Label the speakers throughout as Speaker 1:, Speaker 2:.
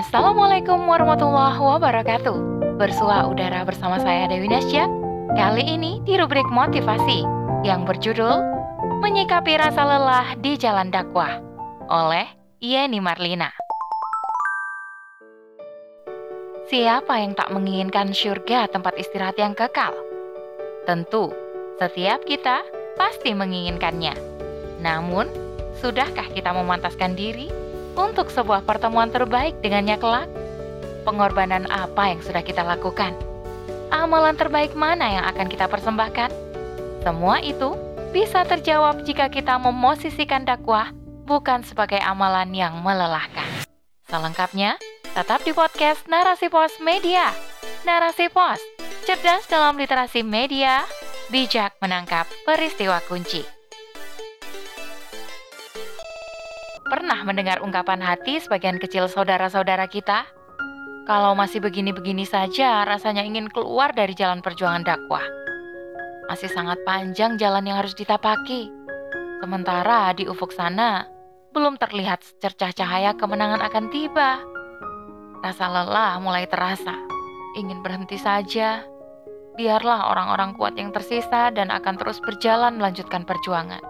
Speaker 1: Assalamualaikum warahmatullahi wabarakatuh. Bersua udara bersama saya Dewi Nasya. Kali ini di rubrik motivasi yang berjudul Menyikapi Rasa Lelah di Jalan Dakwah oleh Yeni Marlina. Siapa yang tak menginginkan surga tempat istirahat yang kekal? Tentu, setiap kita pasti menginginkannya. Namun, sudahkah kita memantaskan diri untuk sebuah pertemuan terbaik dengannya kelak? Pengorbanan apa yang sudah kita lakukan? Amalan terbaik mana yang akan kita persembahkan? Semua itu bisa terjawab jika kita memosisikan dakwah bukan sebagai amalan yang melelahkan. Selengkapnya, tetap di podcast Narasi Pos Media. Narasi Pos, cerdas dalam literasi media, bijak menangkap peristiwa kunci. Pernah mendengar ungkapan hati sebagian kecil saudara-saudara kita? Kalau masih begini-begini saja, rasanya ingin keluar dari jalan perjuangan dakwah. Masih sangat panjang jalan yang harus ditapaki. Sementara di ufuk sana, belum terlihat secercah cahaya kemenangan akan tiba. Rasa lelah mulai terasa. Ingin berhenti saja. Biarlah orang-orang kuat yang tersisa dan akan terus berjalan melanjutkan perjuangan.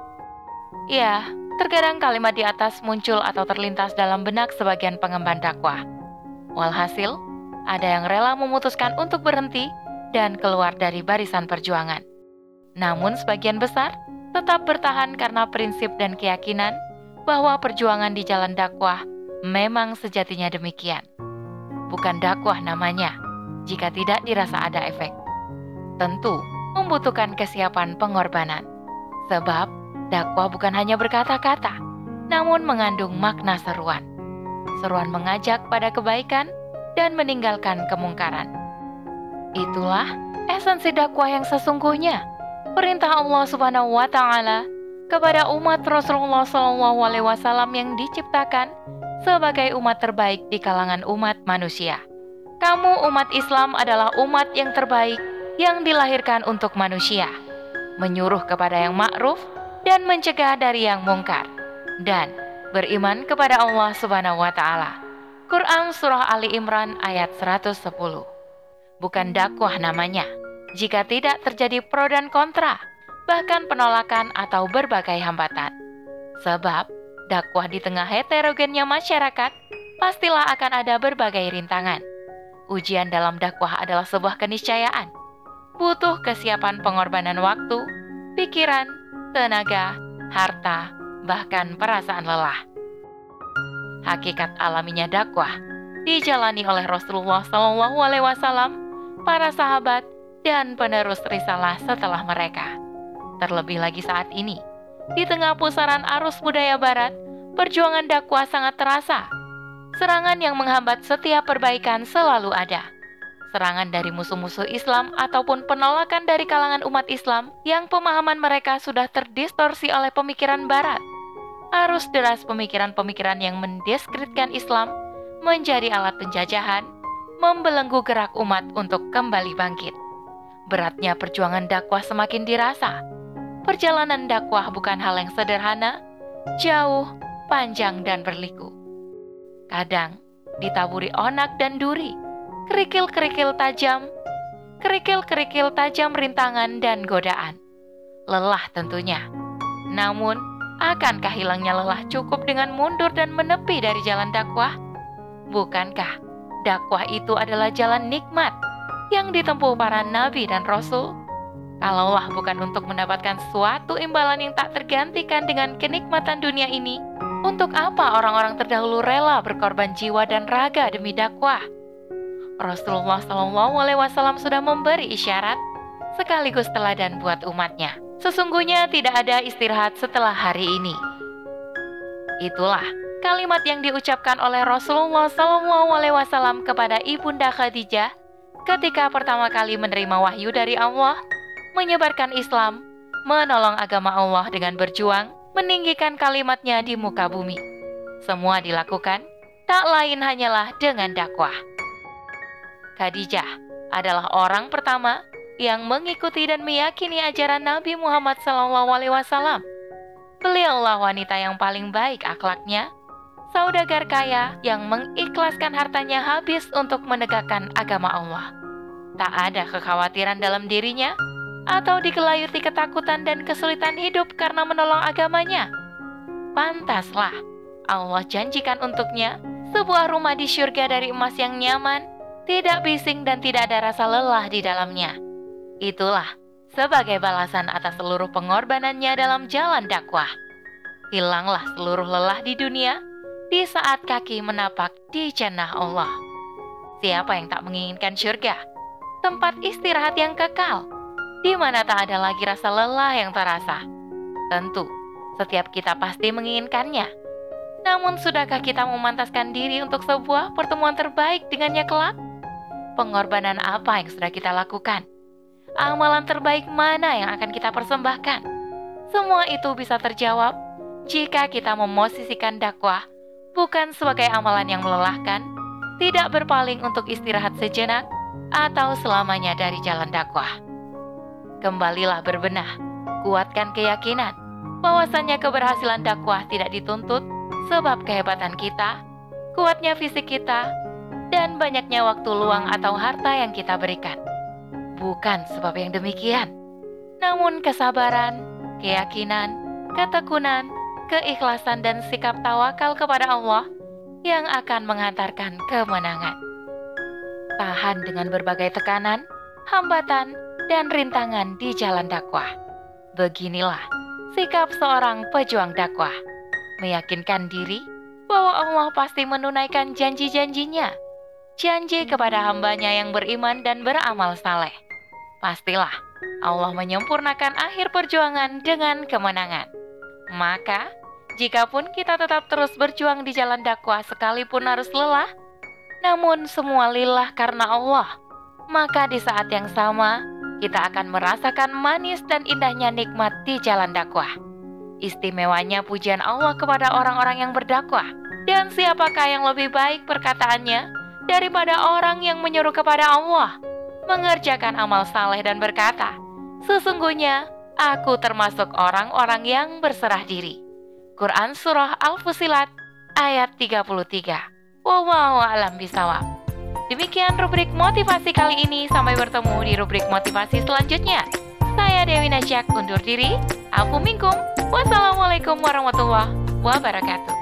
Speaker 1: Ya, Terkadang kalimat di atas muncul atau terlintas dalam benak sebagian pengemban dakwah. Walhasil, ada yang rela memutuskan untuk berhenti dan keluar dari barisan perjuangan. Namun sebagian besar tetap bertahan karena prinsip dan keyakinan bahwa perjuangan di jalan dakwah memang sejatinya demikian. Bukan dakwah namanya, jika tidak dirasa ada efek. Tentu membutuhkan kesiapan pengorbanan. Sebab Dakwah bukan hanya berkata-kata, namun mengandung makna seruan. Seruan mengajak pada kebaikan dan meninggalkan kemungkaran. Itulah esensi dakwah yang sesungguhnya. Perintah Allah Subhanahu wa taala kepada umat Rasulullah Shallallahu alaihi wasallam yang diciptakan sebagai umat terbaik di kalangan umat manusia. Kamu umat Islam adalah umat yang terbaik yang dilahirkan untuk manusia. Menyuruh kepada yang ma'ruf dan mencegah dari yang mungkar dan beriman kepada Allah Subhanahu wa taala. Quran surah Ali Imran ayat 110. Bukan dakwah namanya jika tidak terjadi pro dan kontra, bahkan penolakan atau berbagai hambatan. Sebab dakwah di tengah heterogennya masyarakat pastilah akan ada berbagai rintangan. Ujian dalam dakwah adalah sebuah keniscayaan. Butuh kesiapan pengorbanan waktu, pikiran, tenaga, harta, bahkan perasaan lelah. Hakikat alaminya dakwah dijalani oleh Rasulullah Shallallahu Alaihi Wasallam, para sahabat, dan penerus risalah setelah mereka. Terlebih lagi saat ini, di tengah pusaran arus budaya Barat, perjuangan dakwah sangat terasa. Serangan yang menghambat setiap perbaikan selalu ada serangan dari musuh-musuh Islam ataupun penolakan dari kalangan umat Islam yang pemahaman mereka sudah terdistorsi oleh pemikiran Barat. Arus deras pemikiran-pemikiran yang mendeskreditkan Islam menjadi alat penjajahan, membelenggu gerak umat untuk kembali bangkit. Beratnya perjuangan dakwah semakin dirasa. Perjalanan dakwah bukan hal yang sederhana, jauh, panjang, dan berliku. Kadang ditaburi onak dan duri, kerikil-kerikil tajam, kerikil-kerikil tajam rintangan dan godaan. Lelah tentunya. Namun, akankah hilangnya lelah cukup dengan mundur dan menepi dari jalan dakwah? Bukankah dakwah itu adalah jalan nikmat yang ditempuh para nabi dan rasul? Kalaulah bukan untuk mendapatkan suatu imbalan yang tak tergantikan dengan kenikmatan dunia ini, untuk apa orang-orang terdahulu rela berkorban jiwa dan raga demi dakwah? Rasulullah Wasallam sudah memberi isyarat sekaligus teladan buat umatnya. Sesungguhnya tidak ada istirahat setelah hari ini. Itulah kalimat yang diucapkan oleh Rasulullah Wasallam kepada ibunda Khadijah ketika pertama kali menerima wahyu dari Allah, menyebarkan Islam, menolong agama Allah dengan berjuang, meninggikan kalimatnya di muka bumi. Semua dilakukan tak lain hanyalah dengan dakwah. Khadijah adalah orang pertama yang mengikuti dan meyakini ajaran Nabi Muhammad SAW. Beliaulah wanita yang paling baik akhlaknya, saudagar kaya yang mengikhlaskan hartanya habis untuk menegakkan agama Allah. Tak ada kekhawatiran dalam dirinya atau dikelayuti ketakutan dan kesulitan hidup karena menolong agamanya. Pantaslah Allah janjikan untuknya sebuah rumah di syurga dari emas yang nyaman, tidak bising dan tidak ada rasa lelah di dalamnya. Itulah sebagai balasan atas seluruh pengorbanannya dalam jalan dakwah. Hilanglah seluruh lelah di dunia di saat kaki menapak di jannah Allah. Siapa yang tak menginginkan syurga? Tempat istirahat yang kekal, di mana tak ada lagi rasa lelah yang terasa. Tentu, setiap kita pasti menginginkannya. Namun sudahkah kita memantaskan diri untuk sebuah pertemuan terbaik dengannya kelak? Pengorbanan apa yang sudah kita lakukan? amalan terbaik mana yang akan kita persembahkan? Semua itu bisa terjawab jika kita memosisikan dakwah bukan sebagai amalan yang melelahkan, tidak berpaling untuk istirahat sejenak, atau selamanya dari jalan dakwah. Kembalilah berbenah, kuatkan keyakinan bahwasannya keberhasilan dakwah tidak dituntut sebab kehebatan kita, kuatnya fisik kita, dan banyaknya waktu luang atau harta yang kita berikan bukan sebab yang demikian, namun kesabaran, keyakinan, ketekunan, keikhlasan, dan sikap tawakal kepada Allah yang akan menghantarkan kemenangan. Tahan dengan berbagai tekanan, hambatan, dan rintangan di jalan dakwah. Beginilah sikap seorang pejuang dakwah, meyakinkan diri bahwa Allah pasti menunaikan janji-janjinya, janji kepada hambanya yang beriman dan beramal saleh pastilah Allah menyempurnakan akhir perjuangan dengan kemenangan. Maka, jikapun kita tetap terus berjuang di jalan dakwah sekalipun harus lelah, namun semua lillah karena Allah, maka di saat yang sama kita akan merasakan manis dan indahnya nikmat di jalan dakwah. Istimewanya pujian Allah kepada orang-orang yang berdakwah, dan siapakah yang lebih baik perkataannya daripada orang yang menyuruh kepada Allah? mengerjakan amal saleh dan berkata, Sesungguhnya aku termasuk orang-orang yang berserah diri. Quran Surah Al-Fusilat ayat 33 Wallahu alam bisawab Demikian rubrik motivasi kali ini. Sampai bertemu di rubrik motivasi selanjutnya. Saya Dewi Najak undur diri. Aku Mingkum. Wassalamualaikum warahmatullahi wabarakatuh